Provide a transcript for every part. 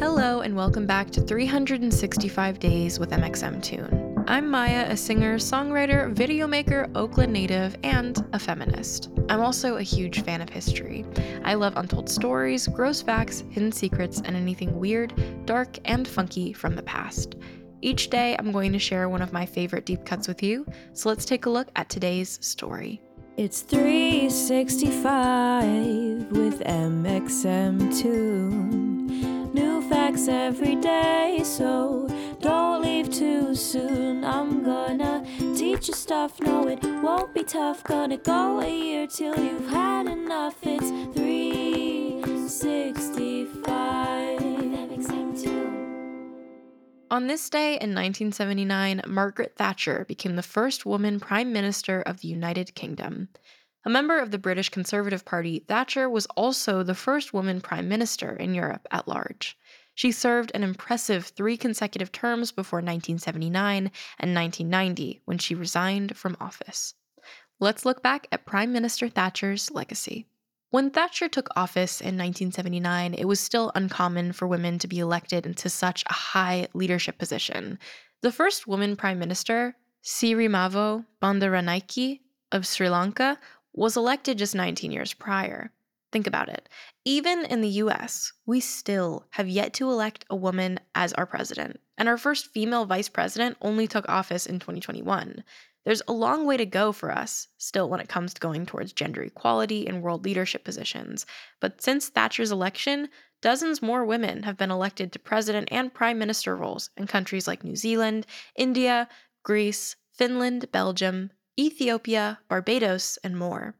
Hello, and welcome back to 365 Days with mxmtoon. I'm Maya, a singer, songwriter, video maker, Oakland native, and a feminist. I'm also a huge fan of history. I love untold stories, gross facts, hidden secrets, and anything weird, dark, and funky from the past. Each day, I'm going to share one of my favorite deep cuts with you, so let's take a look at today's story. It's 365 with mxmtoon. New facts every day, so don't leave too soon. I'm gonna teach you stuff, no, it won't be tough. Gonna go a year till you've had enough. It's 365. On this day in 1979, Margaret Thatcher became the first woman Prime Minister of the United Kingdom. A member of the British Conservative Party, Thatcher was also the first woman prime minister in Europe at large. She served an impressive three consecutive terms before 1979 and 1990 when she resigned from office. Let's look back at Prime Minister Thatcher's legacy. When Thatcher took office in 1979, it was still uncommon for women to be elected into such a high leadership position. The first woman prime minister, Sirimavo Bandaranaike of Sri Lanka, was elected just 19 years prior. Think about it. Even in the US, we still have yet to elect a woman as our president, and our first female vice president only took office in 2021. There's a long way to go for us still when it comes to going towards gender equality in world leadership positions. But since Thatcher's election, dozens more women have been elected to president and prime minister roles in countries like New Zealand, India, Greece, Finland, Belgium, Ethiopia, Barbados, and more.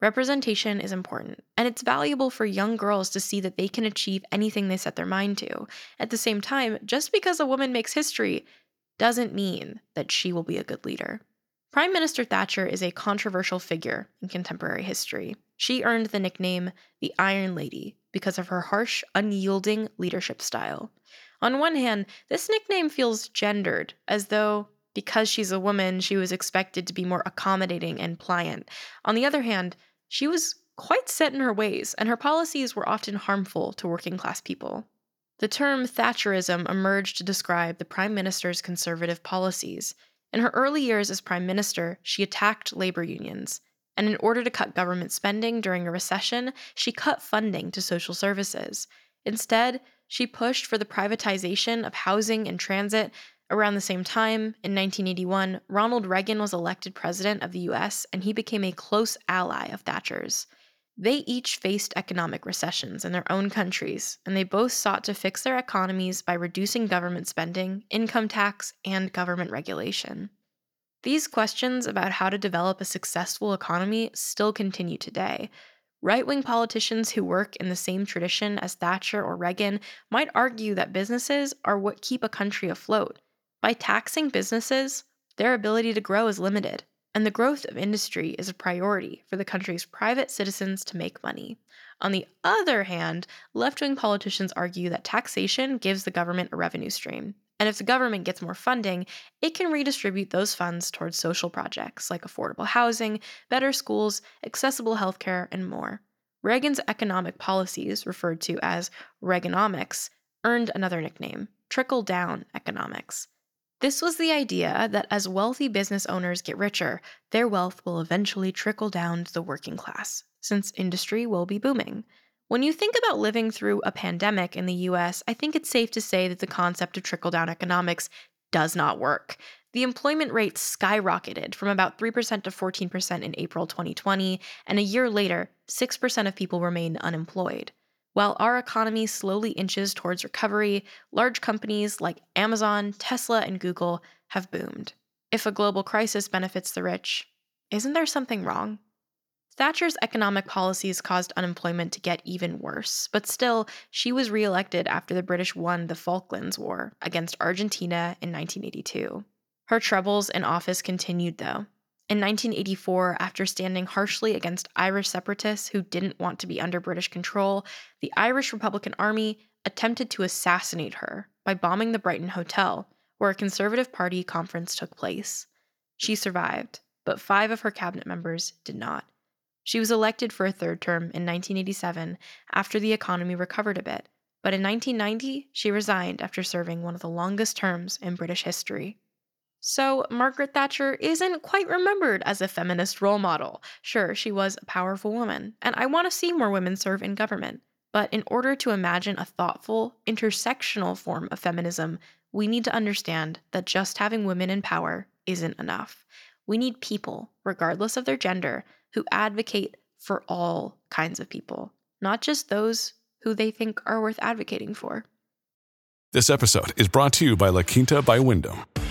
Representation is important, and it's valuable for young girls to see that they can achieve anything they set their mind to. At the same time, just because a woman makes history doesn't mean that she will be a good leader. Prime Minister Thatcher is a controversial figure in contemporary history. She earned the nickname the Iron Lady because of her harsh, unyielding leadership style. On one hand, this nickname feels gendered, as though because she's a woman, she was expected to be more accommodating and pliant. On the other hand, she was quite set in her ways, and her policies were often harmful to working class people. The term Thatcherism emerged to describe the Prime Minister's conservative policies. In her early years as Prime Minister, she attacked labor unions, and in order to cut government spending during a recession, she cut funding to social services. Instead, she pushed for the privatization of housing and transit Around the same time, in 1981, Ronald Reagan was elected president of the US and he became a close ally of Thatcher's. They each faced economic recessions in their own countries, and they both sought to fix their economies by reducing government spending, income tax, and government regulation. These questions about how to develop a successful economy still continue today. Right wing politicians who work in the same tradition as Thatcher or Reagan might argue that businesses are what keep a country afloat by taxing businesses, their ability to grow is limited, and the growth of industry is a priority for the country's private citizens to make money. On the other hand, left wing politicians argue that taxation gives the government a revenue stream. And if the government gets more funding, it can redistribute those funds towards social projects like affordable housing, better schools, accessible healthcare, and more. Reagan's economic policies, referred to as Reaganomics, earned another nickname trickle down economics. This was the idea that as wealthy business owners get richer, their wealth will eventually trickle down to the working class, since industry will be booming. When you think about living through a pandemic in the US, I think it's safe to say that the concept of trickle down economics does not work. The employment rate skyrocketed from about 3% to 14% in April 2020, and a year later, 6% of people remained unemployed. While our economy slowly inches towards recovery, large companies like Amazon, Tesla, and Google have boomed. If a global crisis benefits the rich, isn't there something wrong? Thatcher's economic policies caused unemployment to get even worse, but still, she was reelected after the British won the Falklands War against Argentina in 1982. Her troubles in office continued, though. In 1984, after standing harshly against Irish separatists who didn't want to be under British control, the Irish Republican Army attempted to assassinate her by bombing the Brighton Hotel, where a Conservative Party conference took place. She survived, but five of her cabinet members did not. She was elected for a third term in 1987 after the economy recovered a bit, but in 1990, she resigned after serving one of the longest terms in British history. So, Margaret Thatcher isn't quite remembered as a feminist role model. Sure, she was a powerful woman, and I want to see more women serve in government. But in order to imagine a thoughtful, intersectional form of feminism, we need to understand that just having women in power isn't enough. We need people, regardless of their gender, who advocate for all kinds of people, not just those who they think are worth advocating for. This episode is brought to you by La Quinta by Wyndham.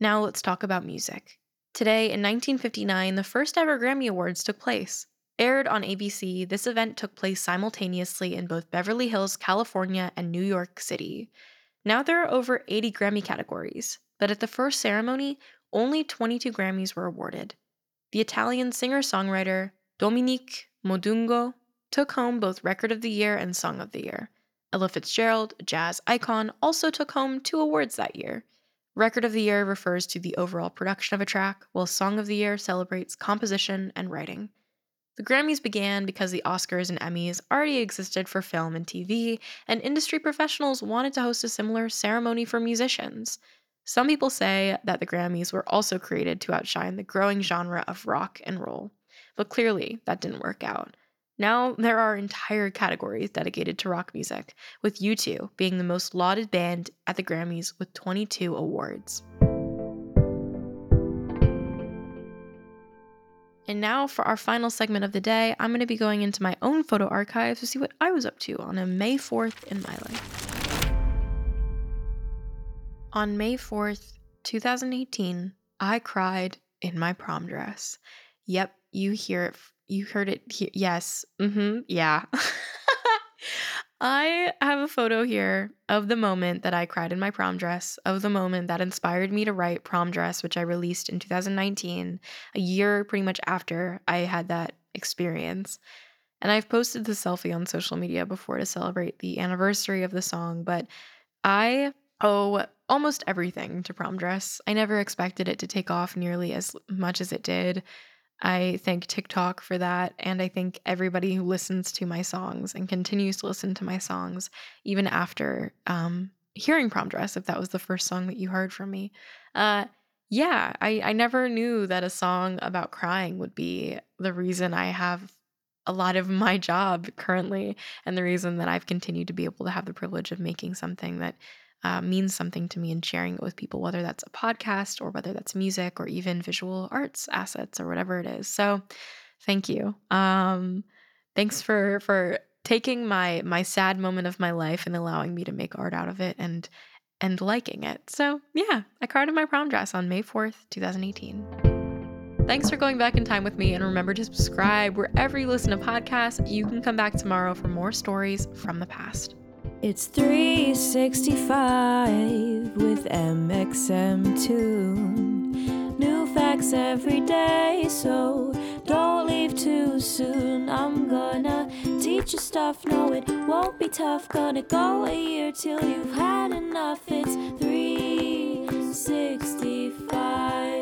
Now let's talk about music. Today, in 1959, the first ever Grammy Awards took place. Aired on ABC, this event took place simultaneously in both Beverly Hills, California, and New York City. Now there are over 80 Grammy categories, but at the first ceremony, only 22 Grammys were awarded. The Italian singer songwriter Domenico Modugno took home both Record of the Year and Song of the Year. Ella Fitzgerald, jazz icon, also took home two awards that year. Record of the Year refers to the overall production of a track, while Song of the Year celebrates composition and writing. The Grammys began because the Oscars and Emmys already existed for film and TV, and industry professionals wanted to host a similar ceremony for musicians. Some people say that the Grammys were also created to outshine the growing genre of rock and roll, but clearly that didn't work out. Now there are entire categories dedicated to rock music, with U2 being the most lauded band at the Grammys with 22 awards. And now for our final segment of the day, I'm going to be going into my own photo archive to see what I was up to on a May 4th in my life. On May 4th, 2018, I cried in my prom dress. Yep, you hear it you heard it. Yes. Mm-hmm. Yeah. I have a photo here of the moment that I cried in my prom dress, of the moment that inspired me to write Prom Dress, which I released in 2019, a year pretty much after I had that experience. And I've posted the selfie on social media before to celebrate the anniversary of the song, but I owe almost everything to Prom Dress. I never expected it to take off nearly as much as it did. I thank TikTok for that. And I thank everybody who listens to my songs and continues to listen to my songs, even after um, hearing Prom Dress, if that was the first song that you heard from me. Uh, yeah, I, I never knew that a song about crying would be the reason I have a lot of my job currently and the reason that I've continued to be able to have the privilege of making something that uh, means something to me and sharing it with people, whether that's a podcast or whether that's music or even visual arts assets or whatever it is. So, thank you. Um, thanks for for taking my my sad moment of my life and allowing me to make art out of it and and liking it. So, yeah, I cried in my prom dress on May 4th, 2018. Thanks for going back in time with me and remember to subscribe wherever you listen to podcasts. You can come back tomorrow for more stories from the past. It's 365 with mxmtoon. New facts every day, so don't leave too soon. I'm gonna teach you stuff, no, it won't be tough. Gonna go a year till you've had enough. It's 365. 65.